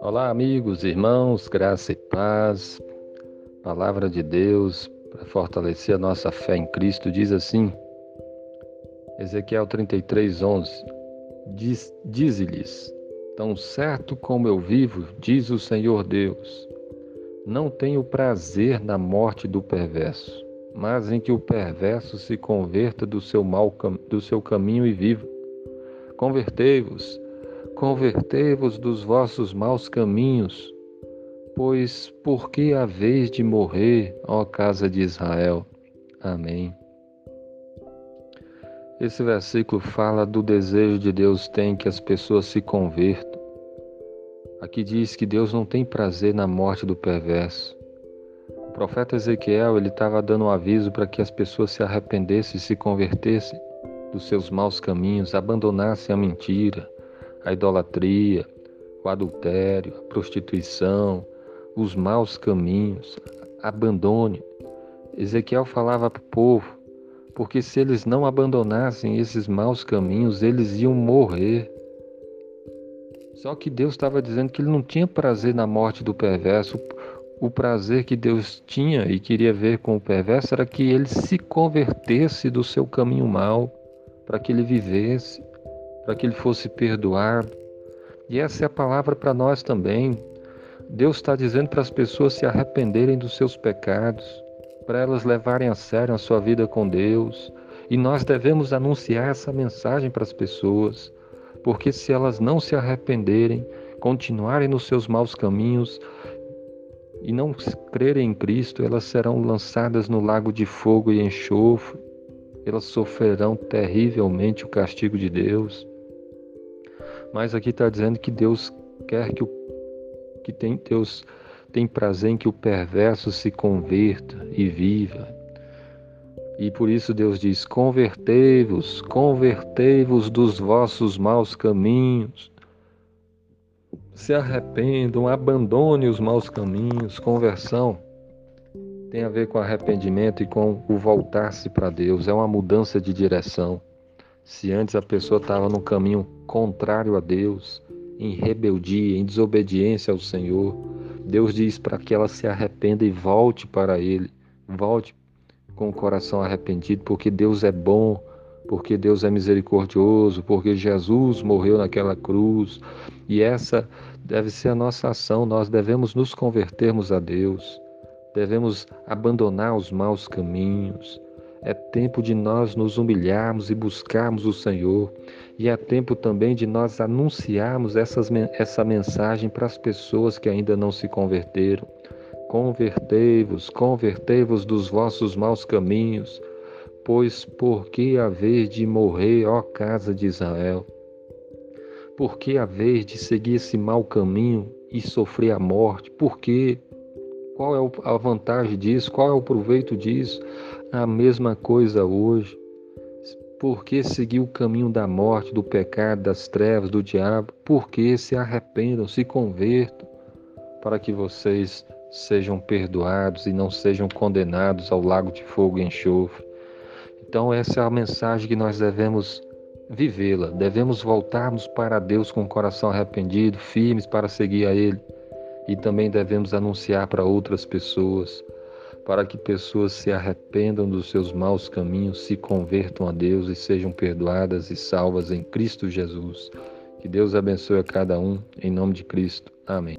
Olá, amigos, irmãos, graça e paz. Palavra de Deus para fortalecer a nossa fé em Cristo diz assim: Ezequiel 33, 11: Diz, Dize-lhes: Tão certo como eu vivo, diz o Senhor Deus, não tenho prazer na morte do perverso, mas em que o perverso se converta do seu mau do seu caminho e viva. Convertei-vos Convertei-vos dos vossos maus caminhos, pois por que haveis de morrer, ó casa de Israel? Amém. Esse versículo fala do desejo de Deus tem que as pessoas se convertam. Aqui diz que Deus não tem prazer na morte do perverso. Profeta Ezequiel ele estava dando um aviso para que as pessoas se arrependessem e se convertessem dos seus maus caminhos, abandonassem a mentira, a idolatria, o adultério, a prostituição, os maus caminhos. Abandone. Ezequiel falava para o povo, porque se eles não abandonassem esses maus caminhos, eles iam morrer. Só que Deus estava dizendo que ele não tinha prazer na morte do perverso. O prazer que Deus tinha e queria ver com o perverso era que ele se convertesse do seu caminho mau, para que ele vivesse para que ele fosse perdoado. E essa é a palavra para nós também. Deus está dizendo para as pessoas se arrependerem dos seus pecados, para elas levarem a sério a sua vida com Deus. E nós devemos anunciar essa mensagem para as pessoas, porque se elas não se arrependerem, continuarem nos seus maus caminhos e não crerem em Cristo, elas serão lançadas no lago de fogo e enxofre. Elas sofrerão terrivelmente o castigo de Deus. Mas aqui está dizendo que Deus quer que o que tem Deus tem prazer em que o perverso se converta e viva. E por isso Deus diz: Convertei-vos, convertei-vos dos vossos maus caminhos. Se arrependam, abandone os maus caminhos. Conversão tem a ver com arrependimento e com o voltar-se para Deus. É uma mudança de direção. Se antes a pessoa estava no caminho contrário a Deus, em rebeldia, em desobediência ao Senhor, Deus diz para que ela se arrependa e volte para Ele, volte com o coração arrependido, porque Deus é bom, porque Deus é misericordioso, porque Jesus morreu naquela cruz. E essa deve ser a nossa ação, nós devemos nos convertermos a Deus, devemos abandonar os maus caminhos, é tempo de nós nos humilharmos e buscarmos o Senhor. E é tempo também de nós anunciarmos essas, essa mensagem para as pessoas que ainda não se converteram. Convertei-vos, convertei-vos dos vossos maus caminhos, pois por que haver de morrer, ó casa de Israel? Por que haver de seguir esse mau caminho e sofrer a morte? Por que? Qual é a vantagem disso? Qual é o proveito disso? A mesma coisa hoje. Por que seguir o caminho da morte, do pecado, das trevas, do diabo? Por que se arrependam, se convertam, para que vocês sejam perdoados e não sejam condenados ao lago de fogo e enxofre. Então, essa é a mensagem que nós devemos vivê-la. Devemos voltarmos para Deus com o coração arrependido, firmes para seguir a Ele. E também devemos anunciar para outras pessoas para que pessoas se arrependam dos seus maus caminhos, se convertam a Deus e sejam perdoadas e salvas em Cristo Jesus. Que Deus abençoe a cada um, em nome de Cristo. Amém.